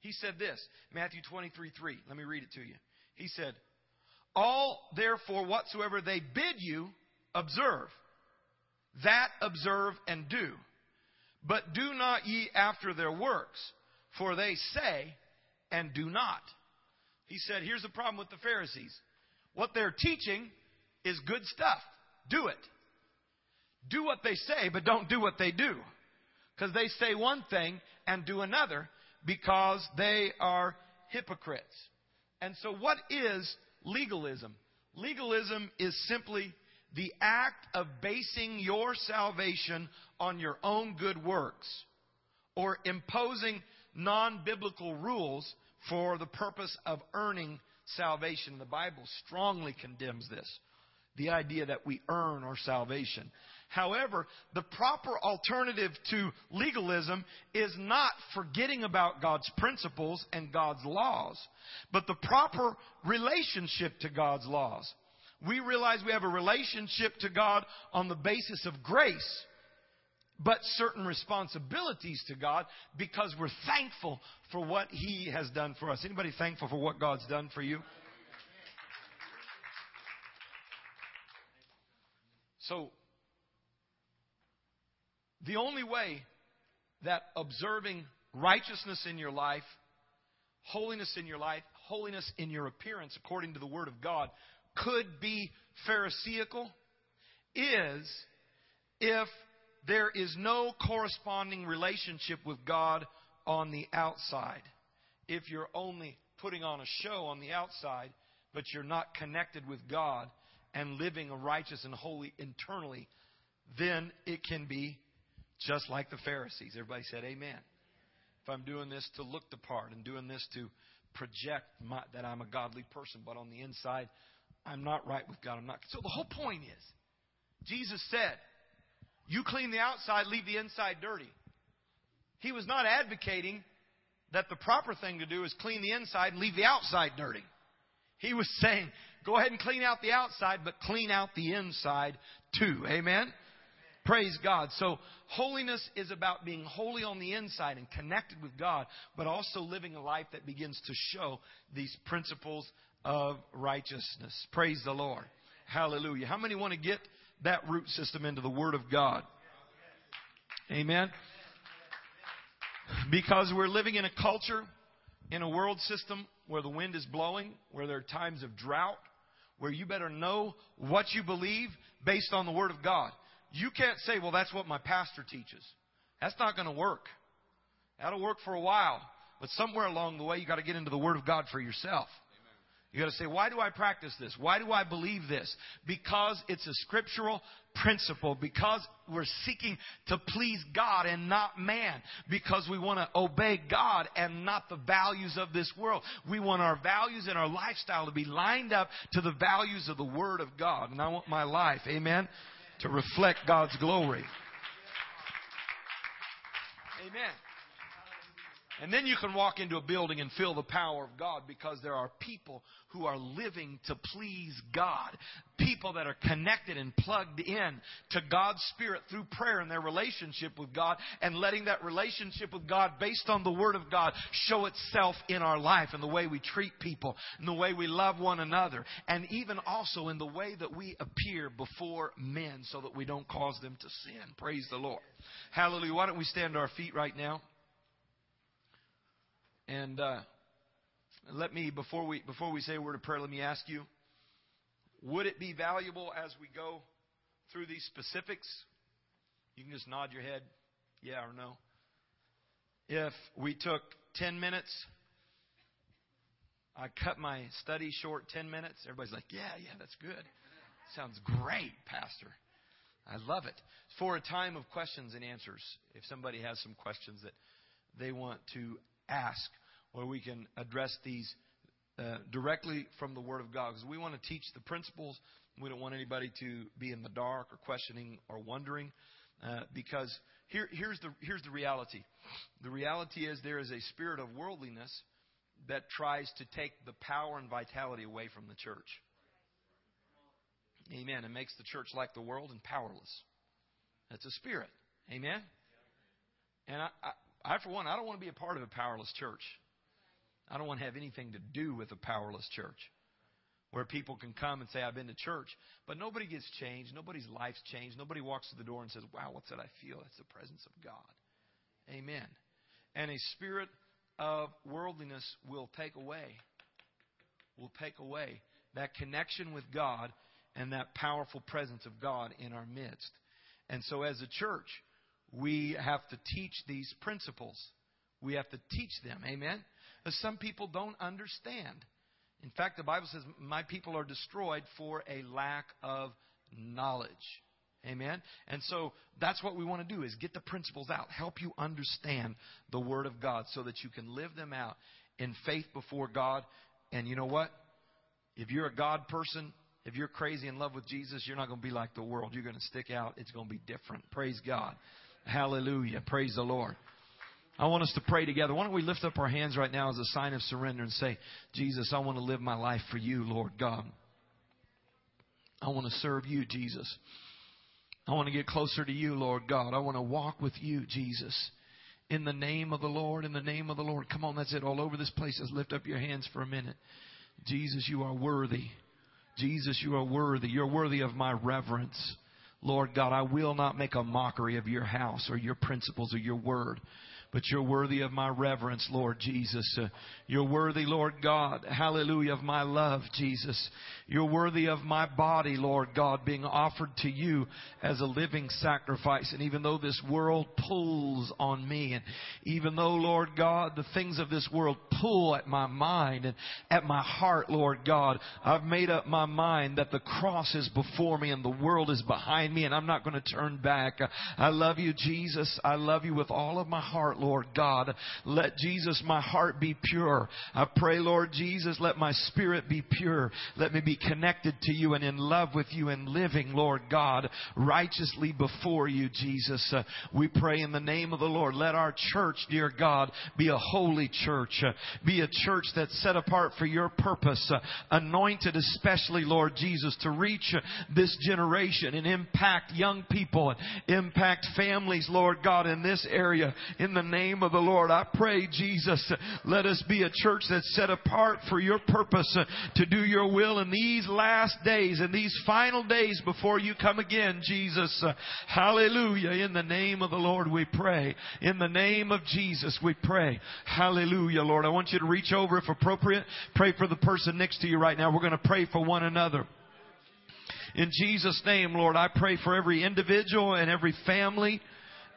He said this, Matthew 23 3. Let me read it to you. He said, all, therefore, whatsoever they bid you, observe. That observe and do. But do not ye after their works, for they say and do not. He said, here's the problem with the Pharisees. What they're teaching is good stuff. Do it. Do what they say, but don't do what they do. Because they say one thing and do another because they are hypocrites. And so, what is legalism. Legalism is simply the act of basing your salvation on your own good works or imposing non biblical rules for the purpose of earning salvation. The Bible strongly condemns this the idea that we earn our salvation. However, the proper alternative to legalism is not forgetting about God's principles and God's laws, but the proper relationship to God's laws. We realize we have a relationship to God on the basis of grace, but certain responsibilities to God because we're thankful for what He has done for us. Anybody thankful for what God's done for you? So, the only way that observing righteousness in your life, holiness in your life, holiness in your appearance according to the Word of God could be Pharisaical is if there is no corresponding relationship with God on the outside. If you're only putting on a show on the outside, but you're not connected with God and living a righteous and holy internally, then it can be just like the Pharisees. Everybody said amen. If I'm doing this to look the part and doing this to project my, that I'm a godly person, but on the inside, I'm not right with God. I'm not. So the whole point is, Jesus said, You clean the outside, leave the inside dirty. He was not advocating that the proper thing to do is clean the inside and leave the outside dirty. He was saying, go ahead and clean out the outside, but clean out the inside too. Amen? Praise God. So holiness is about being holy on the inside and connected with God, but also living a life that begins to show these principles of righteousness. Praise the Lord. Hallelujah. How many want to get that root system into the Word of God? Amen. Because we're living in a culture, in a world system where the wind is blowing, where there are times of drought, where you better know what you believe based on the Word of God. You can't say, well, that's what my pastor teaches. That's not going to work. That'll work for a while. But somewhere along the way, you got to get into the Word of God for yourself. You got to say, why do I practice this? Why do I believe this? Because it's a scriptural principle. Because we're seeking to please God and not man. Because we want to obey God and not the values of this world. We want our values and our lifestyle to be lined up to the values of the Word of God. And I want my life, amen, to reflect God's glory. Amen. And then you can walk into a building and feel the power of God because there are people who are living to please God. People that are connected and plugged in to God's Spirit through prayer and their relationship with God and letting that relationship with God based on the Word of God show itself in our life and the way we treat people and the way we love one another and even also in the way that we appear before men so that we don't cause them to sin. Praise the Lord. Hallelujah. Why don't we stand to our feet right now? And uh, let me before we before we say a word of prayer, let me ask you: Would it be valuable as we go through these specifics? You can just nod your head, yeah or no. If we took ten minutes, I cut my study short ten minutes. Everybody's like, yeah, yeah, that's good. Sounds great, Pastor. I love it. For a time of questions and answers. If somebody has some questions that they want to ask where we can address these uh, directly from the Word of God. Because we want to teach the principles. We don't want anybody to be in the dark or questioning or wondering. Uh, because here, here's, the, here's the reality the reality is there is a spirit of worldliness that tries to take the power and vitality away from the church. Amen. It makes the church like the world and powerless. That's a spirit. Amen. And I, I, for one, I don't want to be a part of a powerless church. I don't want to have anything to do with a powerless church where people can come and say, I've been to church, but nobody gets changed. Nobody's life's changed. Nobody walks to the door and says, Wow, what's that I feel? That's the presence of God. Amen. And a spirit of worldliness will take away, will take away that connection with God and that powerful presence of God in our midst. And so as a church, we have to teach these principles. We have to teach them. Amen. Some people don't understand. In fact, the Bible says, My people are destroyed for a lack of knowledge. Amen. And so that's what we want to do is get the principles out, help you understand the Word of God so that you can live them out in faith before God. And you know what? If you're a God person, if you're crazy in love with Jesus, you're not going to be like the world. You're going to stick out. It's going to be different. Praise God. Hallelujah. Praise the Lord. I want us to pray together. Why don't we lift up our hands right now as a sign of surrender and say, Jesus, I want to live my life for you, Lord God. I want to serve you, Jesus. I want to get closer to you, Lord God. I want to walk with you, Jesus. In the name of the Lord, in the name of the Lord. Come on, that's it. All over this place. Let's lift up your hands for a minute. Jesus, you are worthy. Jesus, you are worthy. You're worthy of my reverence. Lord God, I will not make a mockery of your house or your principles or your word but you're worthy of my reverence, Lord Jesus. Uh, you're worthy, Lord God, hallelujah, of my love, Jesus. You're worthy of my body, Lord God, being offered to you as a living sacrifice. And even though this world pulls on me, and even though, Lord God, the things of this world pull at my mind and at my heart, Lord God, I've made up my mind that the cross is before me and the world is behind me, and I'm not going to turn back. I love you, Jesus. I love you with all of my heart. Heart, Lord God. Let Jesus, my heart be pure. I pray, Lord Jesus, let my spirit be pure. Let me be connected to you and in love with you and living, Lord God, righteously before you, Jesus. Uh, we pray in the name of the Lord. Let our church, dear God, be a holy church. Uh, be a church that's set apart for your purpose. Uh, anointed especially, Lord Jesus, to reach uh, this generation and impact young people and impact families, Lord God, in this area. In the name of the Lord, I pray, Jesus, let us be a church that's set apart for your purpose to do your will in these last days, in these final days before you come again, Jesus. Hallelujah. In the name of the Lord, we pray. In the name of Jesus, we pray. Hallelujah, Lord. I want you to reach over, if appropriate, pray for the person next to you right now. We're going to pray for one another. In Jesus' name, Lord, I pray for every individual and every family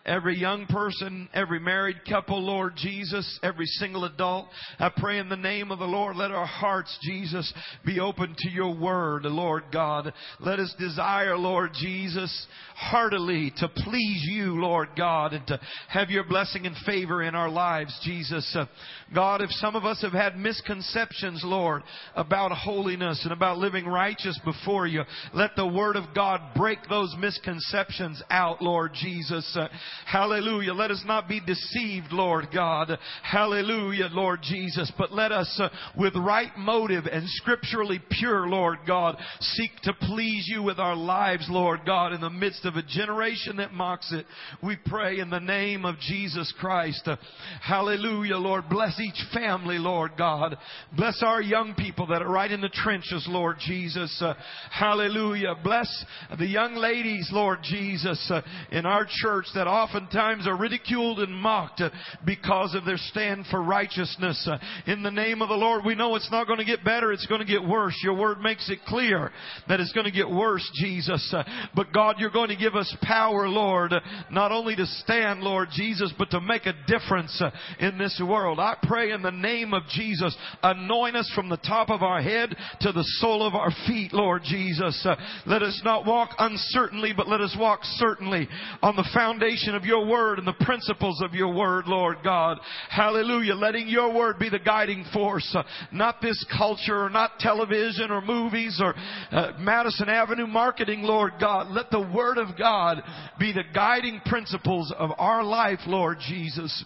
every young person, every married couple, Lord Jesus, every single adult. I pray in the name of the Lord, let our hearts, Jesus, be open to your word, Lord God. Let us desire, Lord Jesus, heartily to please you, Lord God, and to have your blessing and favor in our lives, Jesus. Uh, God, if some of us have had misconceptions, Lord, about holiness and about living righteous before you, let the word of God break those misconceptions out, Lord Jesus. Hallelujah. Let us not be deceived, Lord God. Hallelujah, Lord Jesus. But let us, uh, with right motive and scripturally pure, Lord God, seek to please you with our lives, Lord God, in the midst of a generation that mocks it. We pray in the name of Jesus Christ. Uh, hallelujah, Lord. Bless each family, Lord God. Bless our young people that are right in the trenches, Lord Jesus. Uh, hallelujah. Bless the young ladies, Lord Jesus, uh, in our church that oftentimes are ridiculed and mocked uh, because of their stand for righteousness. Uh, in the name of the Lord, we know it's not going to get better, it's going to get worse. Your word makes it clear that it's going to get worse, Jesus. Uh, but God, you're going to give us power, Lord, not only to stand, Lord Jesus, but to make a difference in this world. I pray in the name of Jesus, anoint us from the top of our head to the sole of our feet, Lord Jesus. Let us not walk uncertainly, but let us walk certainly on the foundation of your word and the principles of your word, Lord God. Hallelujah. Letting your word be the guiding force, uh, not this culture or not television or movies or uh, Madison Avenue marketing, Lord God. Let the word of God be the guiding principles of our life, Lord Jesus.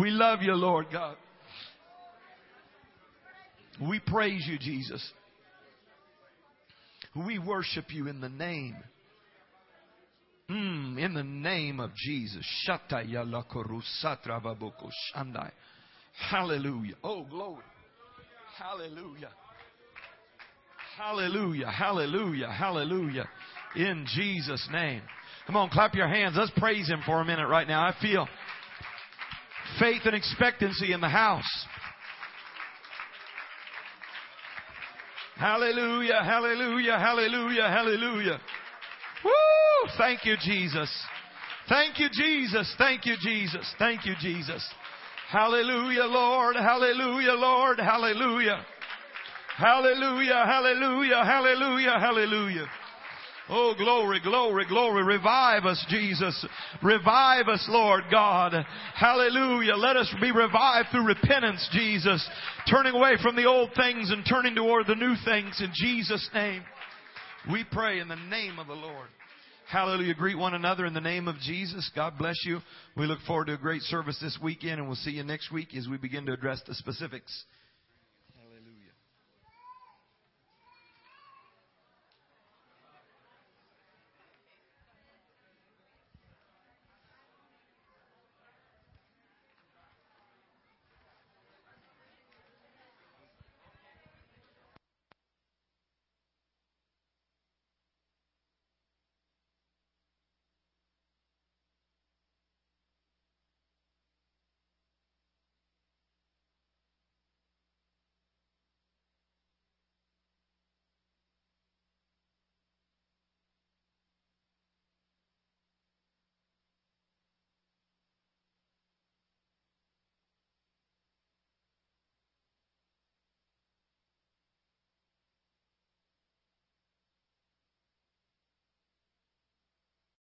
We love you, Lord God. We praise you, Jesus. We worship you in the name In the name of Jesus. Hallelujah. Oh, glory. Hallelujah. Hallelujah. Hallelujah. Hallelujah. In Jesus' name. Come on, clap your hands. Let's praise Him for a minute right now. I feel faith and expectancy in the house. Hallelujah. Hallelujah. Hallelujah. Hallelujah. Woo! Thank you, Jesus. Thank you, Jesus. Thank you, Jesus. Thank you, Jesus. Hallelujah, Lord. Hallelujah, Lord. Hallelujah. Hallelujah, hallelujah, hallelujah, hallelujah. Oh, glory, glory, glory. Revive us, Jesus. Revive us, Lord God. Hallelujah. Let us be revived through repentance, Jesus. Turning away from the old things and turning toward the new things in Jesus' name. We pray in the name of the Lord. Hallelujah. Greet one another in the name of Jesus. God bless you. We look forward to a great service this weekend and we'll see you next week as we begin to address the specifics